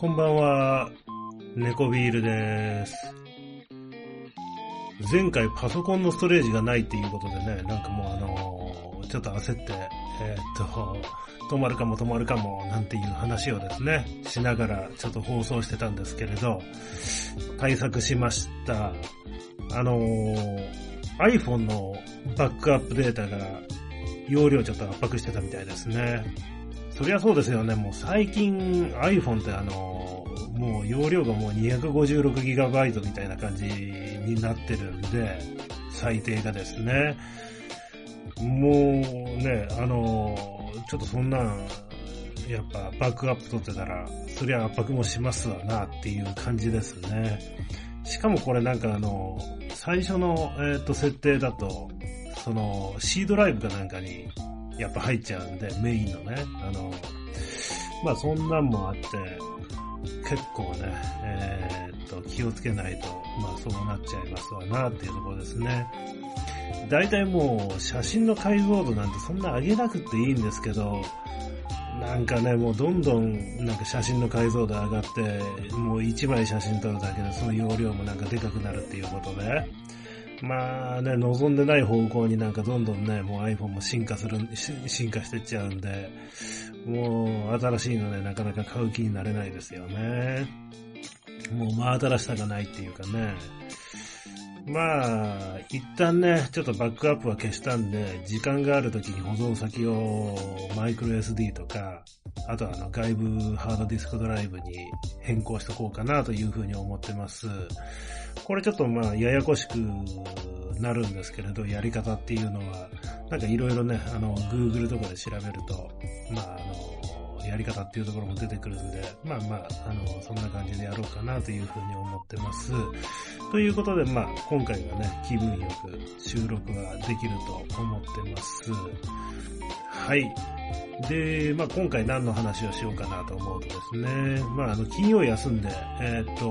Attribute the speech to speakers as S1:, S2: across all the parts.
S1: こんばんは、猫ビールです。前回パソコンのストレージがないっていうことでね、なんかもうあのーちょっと焦って、えーっと、止まるかも止まるかもなんていう話をですね、しながらちょっと放送してたんですけれど、対策しました。あのー iPhone のバックアップデータが容量ちょっと圧迫してたみたいですね。そりゃそうですよね。もう最近 iPhone ってあの、もう容量がもう 256GB みたいな感じになってるんで、最低がですね。もうね、あの、ちょっとそんなん、やっぱバックアップ取ってたら、そりゃ圧迫もしますわなっていう感じですね。しかもこれなんかあの、最初の、えっと設定だと、その C ドライブかなんかにやっぱ入っちゃうんで、メインのね、あの、まあそんなんもあって、結構ね、えーっと、気をつけないと、まあそうなっちゃいますわなっていうところですね。大体もう写真の解像度なんてそんな上げなくていいんですけど、なんかね、もうどんどんなんか写真の解像度上がって、もう1枚写真撮るだけでその容量もなんかでかくなるっていうことで、まあね、望んでない方向になんかどんどんね、もう iPhone も進化する、進化してっちゃうんで、もう新しいのね、なかなか買う気になれないですよね。もう真新しさがないっていうかね。まあ、一旦ね、ちょっとバックアップは消したんで、時間がある時に保存先をマイクロ SD とか、あとはあの外部ハードディスクドライブに変更しとこうかなというふうに思ってます。これちょっとまあ、ややこしくなるんですけれど、やり方っていうのは、なんかいろいろね、あの、Google とかで調べると、まあ、あの、やり方っていうところも出てくるんで、まあまあ、あの、そんな感じでやろうかなというふうに思ってます。ということで、まあ、今回はね、気分よく収録ができると思ってます。はい。で、まあ今回何の話をしようかなと思うとですね、まああの、金曜休んで、えーっと、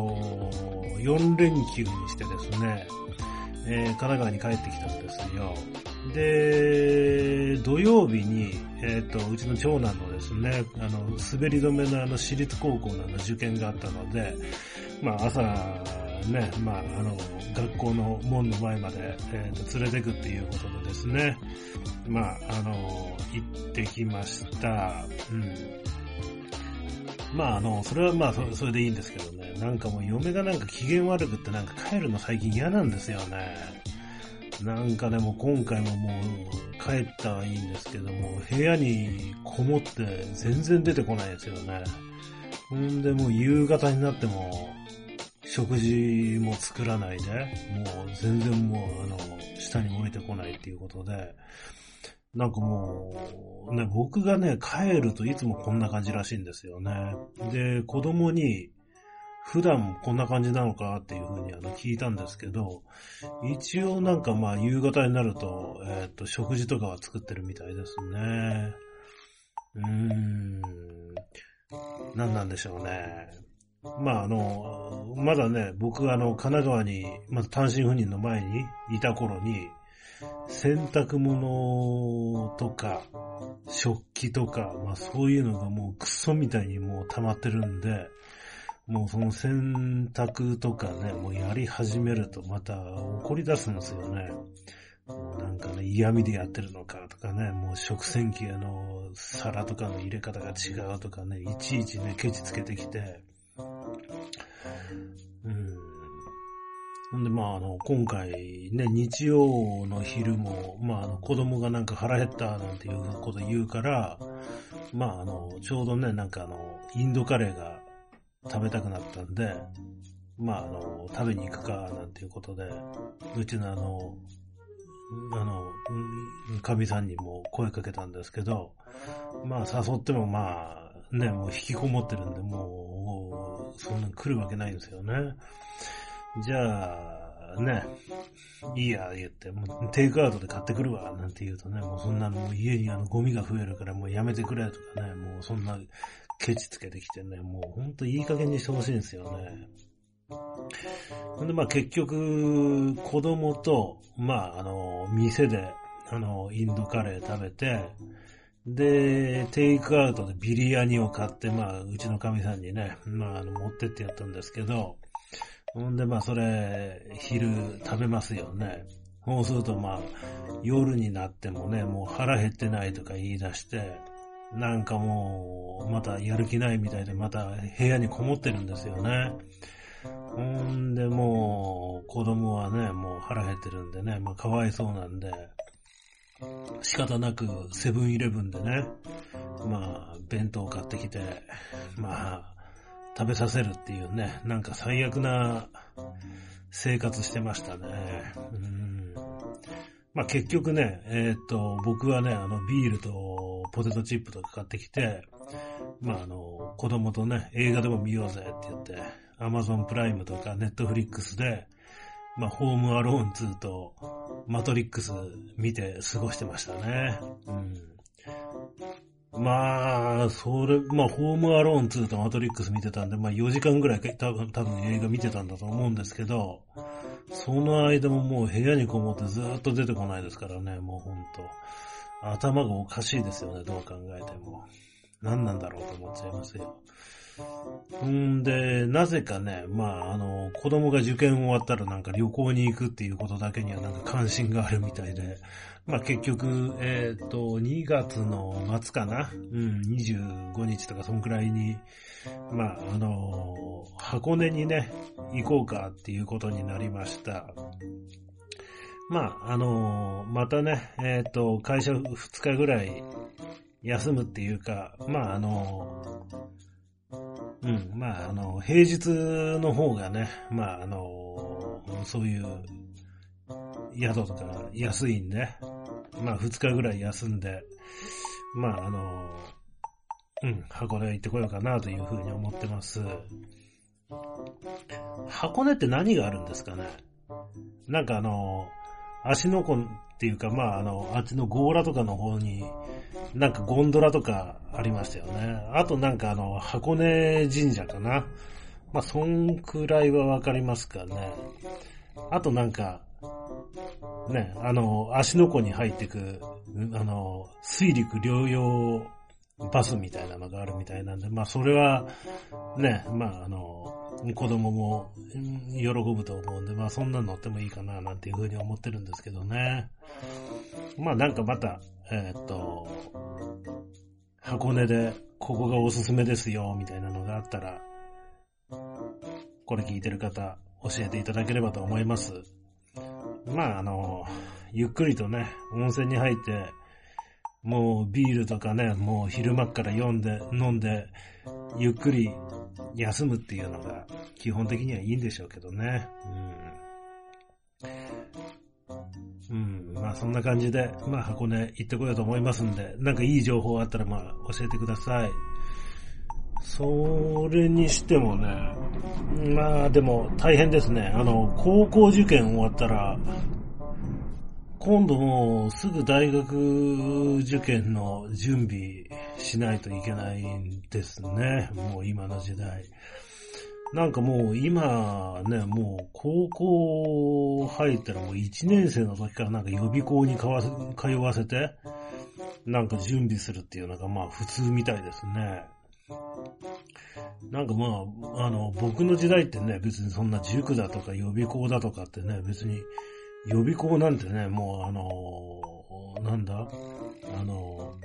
S1: 4連休にしてですね、えー神奈川に帰ってきたんですよ。で、土曜日に、えっ、と、うちの長男のですね、あの、滑り止めのあの、私立高校のあの、受験があったので、まあ、朝、ね、まあ、あの、学校の門の前まで、えっ、と、連れてくっていうことでですね、まあ、あの、行ってきました。うん。まあ、あの、それはまあそ、それでいいんですけどなんかもう嫁がなんか機嫌悪くってなんか帰るの最近嫌なんですよね。なんかでも今回ももう帰ったはいいんですけども、部屋にこもって全然出てこないですよね。ほんでもう夕方になっても、食事も作らないで、もう全然もうあの、下に降りてこないっていうことで、なんかもう、ね、僕がね、帰るといつもこんな感じらしいんですよね。で、子供に、普段こんな感じなのかっていうふうにあの聞いたんですけど、一応なんかまあ夕方になると、えっ、と、食事とかは作ってるみたいですね。うーん。何なんでしょうね。まああの、まだね、僕があの、神奈川に、まだ単身赴任の前にいた頃に、洗濯物とか、食器とか、まあそういうのがもうクソみたいにもう溜まってるんで、もうその洗濯とかね、もうやり始めるとまた怒り出すんですよね。もうなんかね、嫌味でやってるのかとかね、もう食洗機の皿とかの入れ方が違うとかね、いちいちね、ケチつけてきて、うん。ほんで、まあ、あの、今回ね、日曜の昼も、まあ、あの、子供がなんか腹減ったなんていうこと言うから、まあ、あの、ちょうどね、なんかあの、インドカレーが食べたくなったんで、まあ、あの、食べに行くか、なんていうことで、うちのあの、あの、うんかみさんにも声かけたんですけど、まあ、誘ってもまあ、ね、もう引きこもってるんで、もう、そんなに来るわけないんですよね。じゃあ、ね、いいや、言って、もうテイクアウトで買ってくるわ、なんて言うとね、もうそんなのもう家にあのゴミが増えるからもうやめてくれとかね、もうそんなケチつけてきてね、もうほんといい加減にしてほしいんですよね。ほんでまあ結局、子供と、まああの、店で、あの、インドカレー食べて、で、テイクアウトでビリヤニを買って、まあ、うちの神さんにね、まあ、あの、持ってってやったんですけど、ほんで、まあ、それ、昼食べますよね。そうすると、まあ、夜になってもね、もう腹減ってないとか言い出して、なんかもう、またやる気ないみたいで、また部屋にこもってるんですよね。ほんで、もう、子供はね、もう腹減ってるんでね、まあ、かわいそうなんで、仕方なくセブンイレブンでね、まあ、弁当買ってきて、まあ、食べさせるっていうね、なんか最悪な生活してましたね。うんまあ結局ね、えー、っと、僕はね、あの、ビールとポテトチップとか買ってきて、まああの、子供とね、映画でも見ようぜって言って、アマゾンプライムとかネットフリックスで、まあ、ホームアローン2とマトリックス見て過ごしてましたね。うん。まあ、それ、まあ、ホームアローン2とマトリックス見てたんで、まあ4時間ぐらい多分多分映画見てたんだと思うんですけど、その間ももう部屋にこもってずっと出てこないですからね、もうほんと。頭がおかしいですよね、どう考えても。何なんだろうと思っちゃいますよ。んで、なぜかね、まあ、あの、子供が受験終わったらなんか旅行に行くっていうことだけにはなんか関心があるみたいで、まあ結局、えっ、ー、と、2月の末かなうん、25日とかそんくらいに、まあ、あの、箱根にね、行こうかっていうことになりました。まあ、あの、またね、えっ、ー、と、会社2日ぐらい休むっていうか、まあ、あの、うん、まあ、あの、平日の方がね、まあ、あの、そういう宿とか安いんで、まあ、二日ぐらい休んで、まあ、あの、うん、箱根行ってこようかなというふうに思ってます。箱根って何があるんですかね？なんかあの、足の湖っていうか、まあ、あの、あっちのゴーラとかの方に、なんかゴンドラとかありましたよね。あとなんかあの、箱根神社かな。まあ、そんくらいはわかりますかね。あとなんか、ね、あの、足の湖に入ってく、あの、水陸療養バスみたいなのがあるみたいなんで、まあそれは、ね、まああの、子供も喜ぶと思うんで、まあそんなの乗ってもいいかななんていうふうに思ってるんですけどね。まあなんかまた、えー、っと、箱根でここがおすすめですよ、みたいなのがあったら、これ聞いてる方、教えていただければと思います。まああの、ゆっくりとね、温泉に入って、もうビールとかね、もう昼間から読んで、飲んで、ゆっくり休むっていうのが基本的にはいいんでしょうけどね。うん。うん、まあそんな感じで、まあ箱根行ってこようと思いますんで、なんかいい情報あったらまあ教えてください。それにしてもね、まあでも大変ですね。あの、高校受験終わったら、今度もすぐ大学受験の準備しないといけないんですね。もう今の時代。なんかもう今ね、もう高校入ったらもう1年生の時からなんか予備校に通わせて、なんか準備するっていうのがまあ普通みたいですね。なんかまあ、あの、僕の時代ってね、別にそんな塾だとか予備校だとかってね、別に予備校なんてね、もうあのなんだ？あの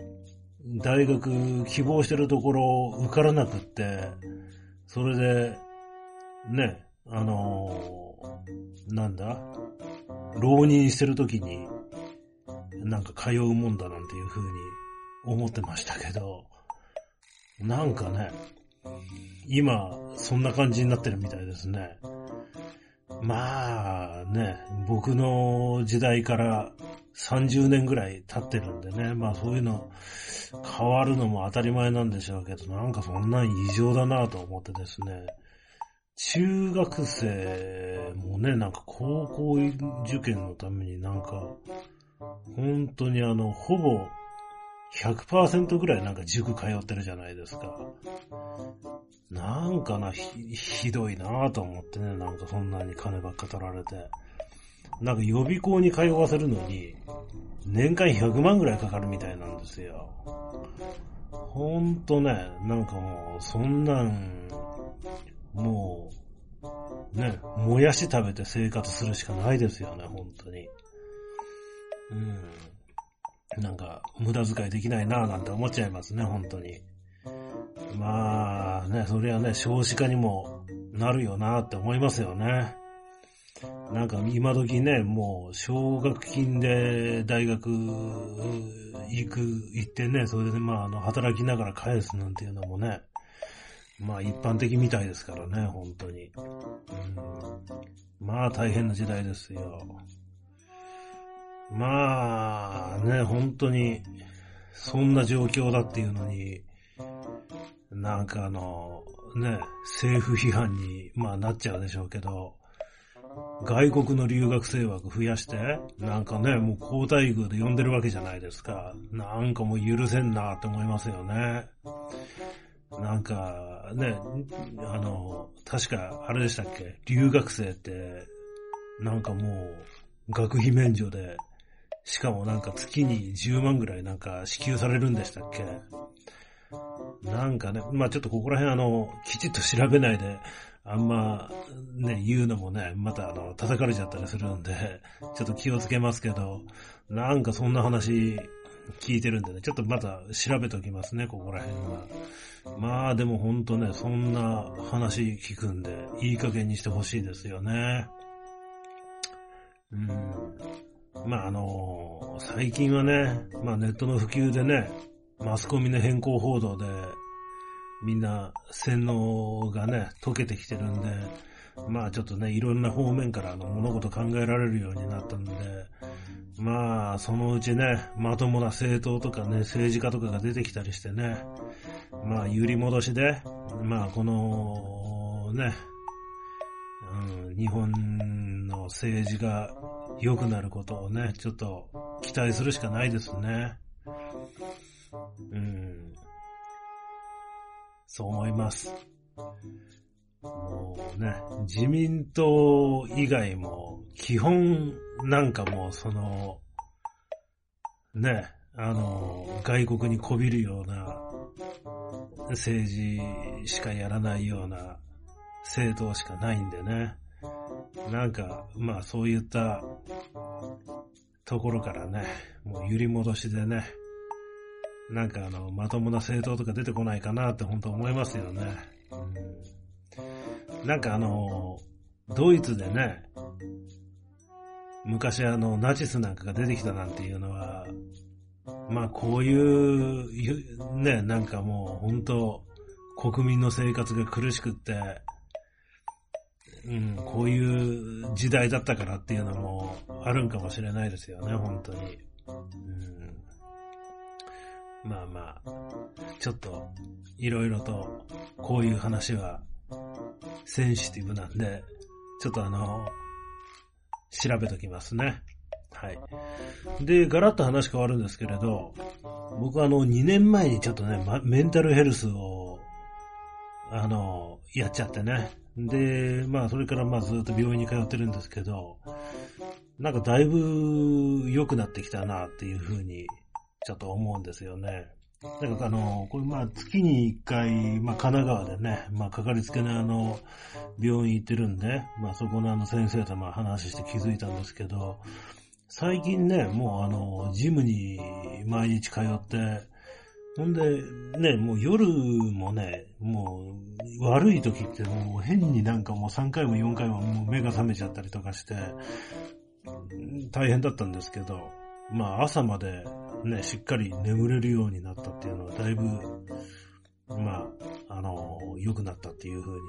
S1: 大学希望してるところ受からなくって、それで、ね、あのなんだ？浪人してる時に、なんか通うもんだなんていう風に思ってましたけど、なんかね、今、そんな感じになってるみたいですね。まあね、僕の時代から30年ぐらい経ってるんでね、まあそういうの変わるのも当たり前なんでしょうけど、なんかそんなん異常だなと思ってですね、中学生もね、なんか高校受験のためになんか、本当にあの、ほぼ100%ぐらいなんか塾通ってるじゃないですか。なんかな、ひ、ひどいなと思ってね、なんかそんなに金ばっか取られて。なんか予備校に通わせるのに、年間100万ぐらいかかるみたいなんですよ。ほんとね、なんかもう、そんなん、もう、ね、もやし食べて生活するしかないですよね、本当に。うん。なんか、無駄遣いできないなぁなんて思っちゃいますね、本当に。まあ、ね、それはね、少子化にもなるよなって思いますよね。なんか今時ね、もう奨学金で大学行く、行ってね、それでまああの働きながら返すなんていうのもね、まあ一般的みたいですからね、本当に。うん、まあ大変な時代ですよ。まあね、本当に、そんな状況だっていうのに、なんかあの、ね、政府批判に、まあなっちゃうでしょうけど、外国の留学生枠増やして、なんかね、もう交代遇で呼んでるわけじゃないですか。なんかもう許せんなって思いますよね。なんか、ね、あの、確か、あれでしたっけ？留学生って、なんかもう、学費免除で、しかもなんか月に10万ぐらいなんか支給されるんでしたっけ？なんかね、まあちょっとここら辺あの、きちっと調べないで、あんま、ね、言うのもね、またあの、叩かれちゃったりするんで、ちょっと気をつけますけど、なんかそんな話聞いてるんでね、ちょっとまた調べておきますね、ここら辺は。まあでもほんとね、そんな話聞くんで、いい加減にしてほしいですよね。うん。まああの、最近はね、まあネットの普及でね、マスコミの変更報道で、みんな洗脳がね、解けてきてるんで、まあちょっとね、いろんな方面からの物事考えられるようになったんで、まあそのうちね、まともな政党とかね、政治家とかが出てきたりしてね、まあ揺り戻しで、まあこのね、うん、日本の政治が良くなることをね、ちょっと期待するしかないですね。うん。そう思います。もうね、自民党以外も、基本なんかもうその、ね、あの、外国にこびるような政治しかやらないような政党しかないんでね。なんか、まあそういったところからね、もう揺り戻しでね、なんかあの、まともな政党とか出てこないかなって本当思いますよね。うん、なんかあの、ドイツでね、昔あの、ナチスなんかが出てきたなんていうのは、まあこういう、ね、なんかもう本当国民の生活が苦しくって、うん、こういう時代だったからっていうのもあるんかもしれないですよね、本当に。うんまあまあ、ちょっと、いろいろと、こういう話は、センシティブなんで、ちょっとあの、調べときますね。はい。で、ガラッと話変わるんですけれど、僕はあの、2年前にちょっとね、ま、メンタルヘルスを、あの、やっちゃってね。で、まあ、それからまあずっと病院に通ってるんですけど、なんかだいぶ良くなってきたなっていうふうにちょっと思うんですよね。なんかあの、これまあ月に一回、まあ神奈川でね、まあかかりつけのあの、病院行ってるんで、まあそこのあの先生とまあ話して気づいたんですけど、最近ね、もうあの、ジムに毎日通って、ほんで、ね、もう夜もね、もう悪い時ってもう変になんかもう3回も4回ももう目が覚めちゃったりとかして、大変だったんですけど、まあ朝までね、しっかり眠れるようになったっていうのはだいぶ、まあ、あの、良くなったっていう風に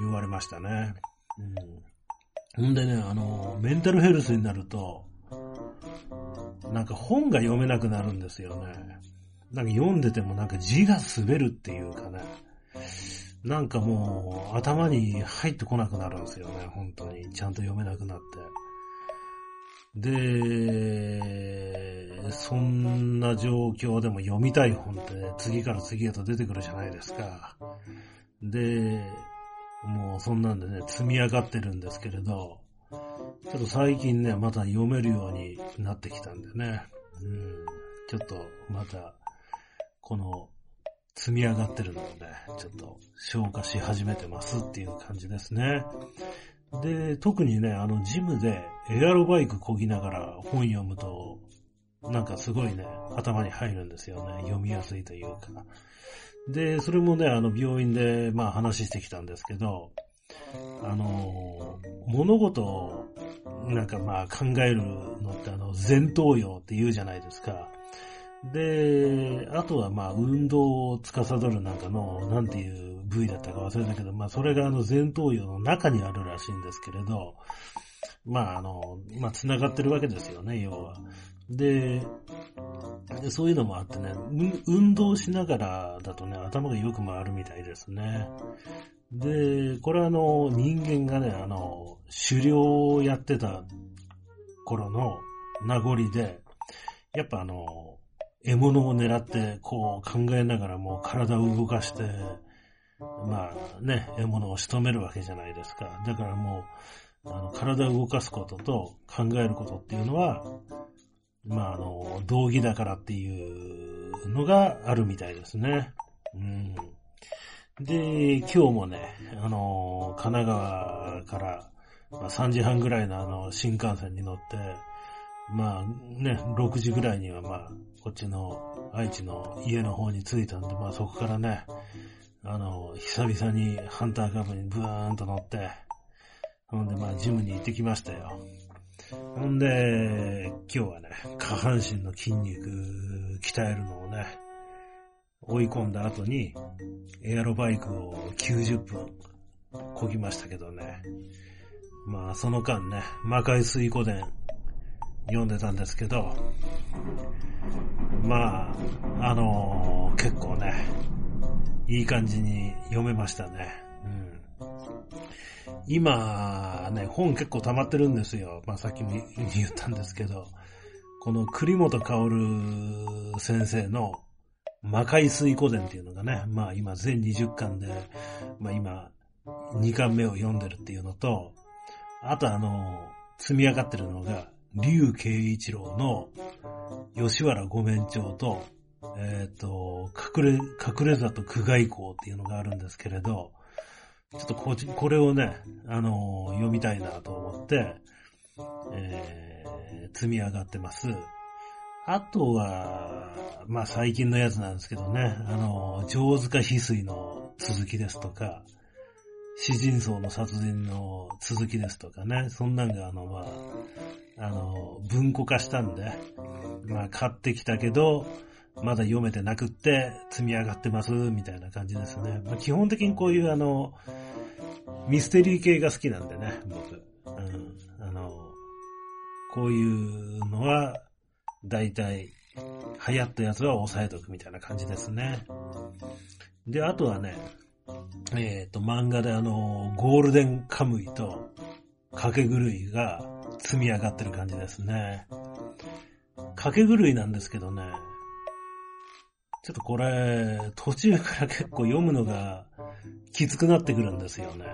S1: 言われましたね。うん。ほんでね、あの、メンタルヘルスになると、なんか本が読めなくなるんですよね。なんか読んでてもなんか字が滑るっていうかね。なんかもう頭に入ってこなくなるんですよね、本当に。ちゃんと読めなくなって。で、そんな状況でも読みたい本って次から次へと出てくるじゃないですか。で、もうそんなんでね、積み上がってるんですけれど、ちょっと最近ね、また読めるようになってきたんでね。うん。ちょっと、また、この、積み上がってるのをね、ちょっと消化し始めてますっていう感じですね。で、特にね、あの、ジムでエアロバイク漕ぎながら本読むと、なんかすごいね、頭に入るんですよね。読みやすいというか。で、それもね、あの、病院で、まあ話してきたんですけど、あの、物事を、なんかまあ考えるのってあの、前頭葉って言うじゃないですか。で、あとはまあ運動を司るなんかの、なんていう部位だったか忘れたけど、まあそれがあの前頭葉の中にあるらしいんですけれど、まああの、まあ繋がってるわけですよね、要は。で、そういうのもあってね、運動しながらだとね、頭がよく回るみたいですね。で、これはあの、人間がね、あの、狩猟をやってた頃の名残で、やっぱあの、獲物を狙ってこう考えながらもう体を動かして、まあね、獲物を仕留めるわけじゃないですか。だからもう、あの、体を動かすことと考えることっていうのは、まあ、あの、道義だからっていうのがあるみたいですね。うん。で、今日もね、あの、神奈川から、まあ、3時半ぐらいのあの、新幹線に乗って、まあね、6時ぐらいにはまあ、こっちの愛知の家の方に着いたんで、まあそこからね、あの、久々にハンターカブにブーンと乗って、ほんでまあジムに行ってきましたよ。ほんで、今日はね、下半身の筋肉鍛えるのをね、追い込んだ後に、エアロバイクを90分漕ぎましたけどね。まあ、その間ね、魔界水湖伝読んでたんですけど、まあ、あのー、結構ね、いい感じに読めましたね。うん今、ね、本結構溜まってるんですよ。まあさっきも言ったんですけど、この栗本薫先生の魔界水古伝っていうのがね、まあ今全20巻で、まあ今2巻目を読んでるっていうのと、あとあの、積み上がってるのが、竜慶一郎の吉原御面帳と、えっ、ー、と、隠れ、隠れ里区外校っていうのがあるんですけれど、ちょっとここれをね、あのー、読みたいなと思って、えー、積み上がってます。あとは、まあ最近のやつなんですけどね、あのー、上塚翡翠の続きですとか、詩人層の殺人の続きですとかね、そんなんがあの、まあ、あの、文庫化したんで、まあ買ってきたけど、まだ読めてなくって積み上がってます、みたいな感じですね。まあ、基本的にこういうあの、ミステリー系が好きなんでね、僕。うん、あの、こういうのは、だいたい流行ったやつは押さえとくみたいな感じですね。で、あとはね、えっ、ー、と、漫画であの、ゴールデンカムイと掛け狂いが積み上がってる感じですね。掛け狂いなんですけどね、ちょっとこれ、途中から結構読むのがきつくなってくるんですよね。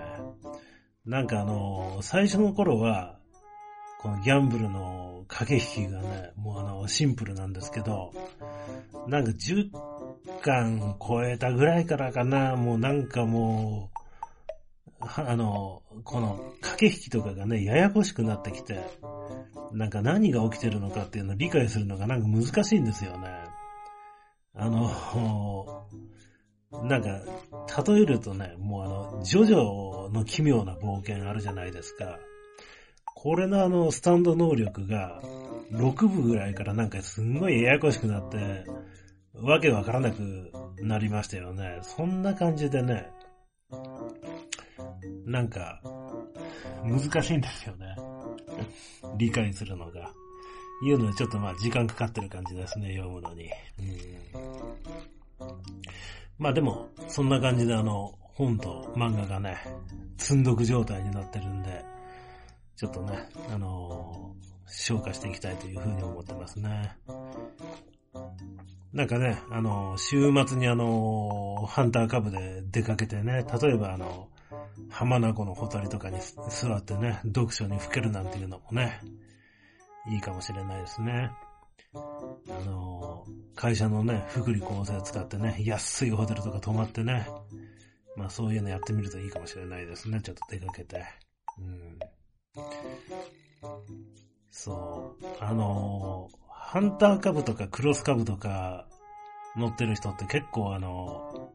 S1: なんかあの、最初の頃は、このギャンブルの駆け引きがね、もうあの、シンプルなんですけど、なんか10巻超えたぐらいからかな、もうなんかもう、あの、この駆け引きとかがね、ややこしくなってきて、なんか何が起きてるのかっていうのを理解するのがなんか難しいんですよね。あの、なんか、例えるとね、もうあの、ジョジョの奇妙な冒険あるじゃないですか。これのあの、スタンド能力が、6部ぐらいからなんかすんごいややこしくなって、わけわからなくなりましたよね。そんな感じでね、なんか、難しいんですよね。理解するのが。いうのでちょっとまあ時間かかってる感じですね、読むのに。まあでも、そんな感じであの、本と漫画がね、積んどく状態になってるんで、ちょっとね、あのー、消化していきたいというふうに思ってますね。なんかね、あのー、週末にあのー、ハンターカブで出かけてね、例えばあの、浜名湖のほとりとかに座ってね、読書にふけるなんていうのもね、いいかもしれないですね。あの、会社のね、福利厚生使ってね、安いホテルとか泊まってね、まあそういうのやってみるといいかもしれないですね。ちょっと出かけて。うん。そう。あの、ハンター株とかクロス株とか乗ってる人って結構あの、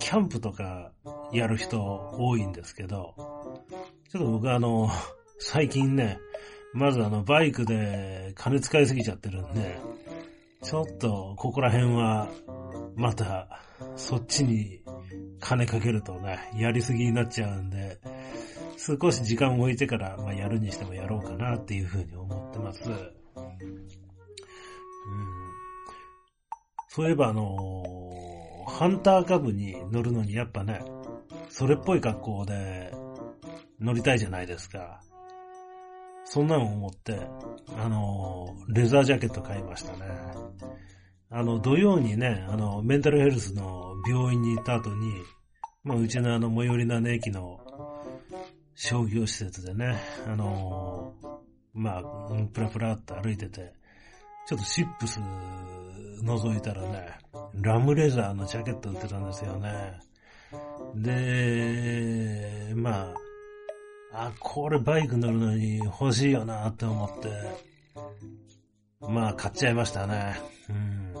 S1: キャンプとかやる人多いんですけど、ちょっと僕あの、最近ね、まずあの、バイクで金使いすぎちゃってるんで、ちょっと、ここら辺は、また、そっちに金かけるとね、やりすぎになっちゃうんで、少し時間を置いてから、まあ、やるにしてもやろうかなっていうふうに思ってます。うん。そういえばあのー、ハンター株に乗るのにやっぱね、それっぽい格好で乗りたいじゃないですか。そんなの思って、あの、レザージャケット買いましたね。あの、土曜にね、あの、メンタルヘルスの病院に行った後に、まあ、うちのあの、最寄りな駅の商業施設でね、あの、まあ、プラプラっと歩いてて、ちょっとシップス覗いたらね、ラムレザーのジャケット売ってたんですよね。で、まあ、あ、これバイク乗るのに欲しいよなって思って、まあ買っちゃいましたね。うん。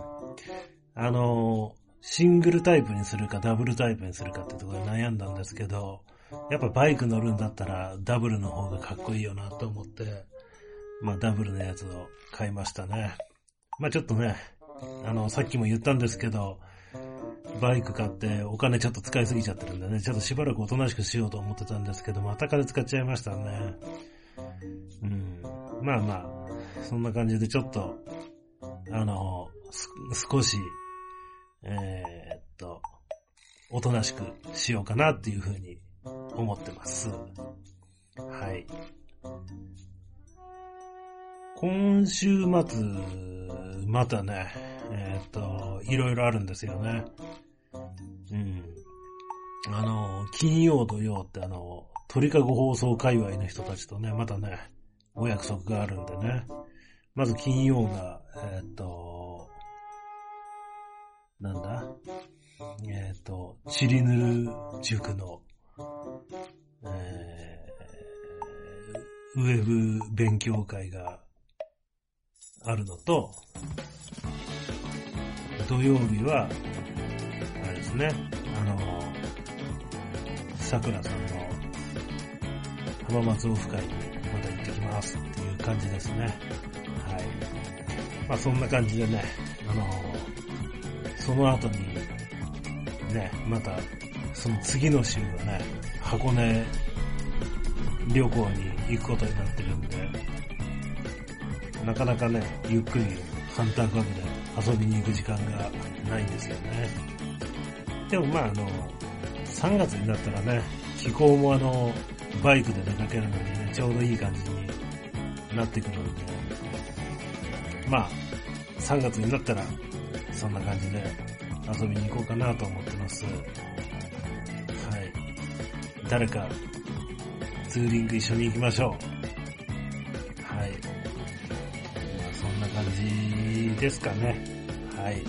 S1: あの、シングルタイプにするかダブルタイプにするかってところで悩んだんですけど、やっぱバイク乗るんだったらダブルの方がかっこいいよなと思って、まあダブルのやつを買いましたね。まあちょっとね、あの、さっきも言ったんですけど、バイク買ってお金ちょっと使いすぎちゃってるんでね、ちょっとしばらくおとなしくしようと思ってたんですけど、また金使っちゃいましたね。うん。まあまあ、そんな感じでちょっと、あの、少し、えー、っと、おとなしくしようかなっていうふうに思ってます。はい。今週末、またね、えー、っと、いろいろあるんですよね。うん。あの、金曜土曜ってあの、鳥かご放送界隈の人たちとね、またね、お約束があるんでね。まず金曜が、えー、っと、なんだ？えー、っと、チリヌル塾の、えー、ウェブ勉強会があるのと、土曜日は、あれですね、あの、桜さんの浜松オフ会にまた行ってきますっていう感じですね。はい。まあそんな感じでね、あの、その後に、ね、また、その次の週はね、箱根旅行に行くことになってるんで、なかなかね、ゆっくりハンターカブで遊びに行く時間がないんですよね。でもまああの、3月になったらね、気候もあの、バイクで出かけるのにね、ちょうどいい感じになってくるんで、まあ、3月になったら、そんな感じで遊びに行こうかなと思ってます。はい。誰か、ツーリング一緒に行きましょう。じですかね。はい。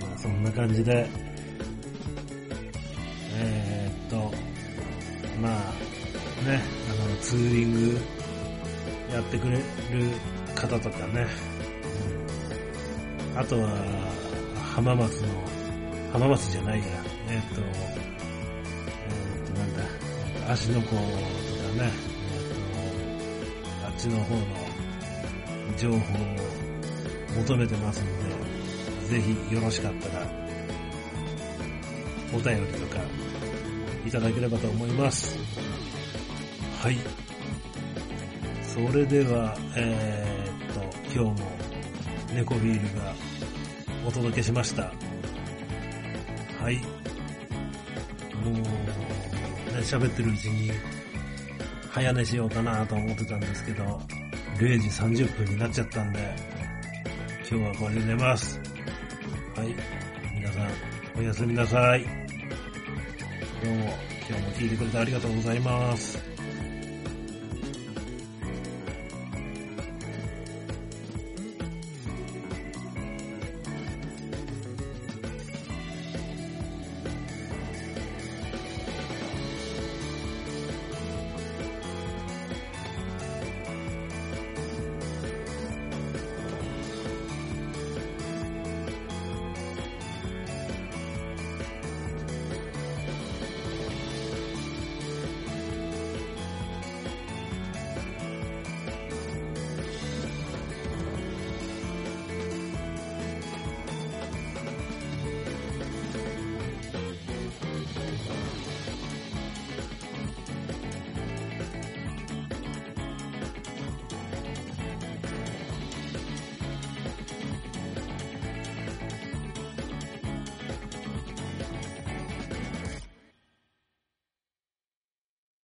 S1: まあそんな感じで、えー、っと、まあ、ね、あの、ツーリングやってくれる方とかね、うん、あとは、浜松の、浜松じゃないや、えー、っと、えー、っと、なんだ、足の子とかね、ちの方の情報を求めてますので、ぜひよろしかったら、お便りとかいただければと思います。はい。それでは、えー、っと、今日も猫ビールがお届けしました。はい。もう、ね、喋ってるうちに早寝しようかなと思ってたんですけど、0時30分になっちゃったんで、今日はこれで寝ます。はい。皆さん、おやすみなさい。どうも、今日も聞いてくれてありがとうございます。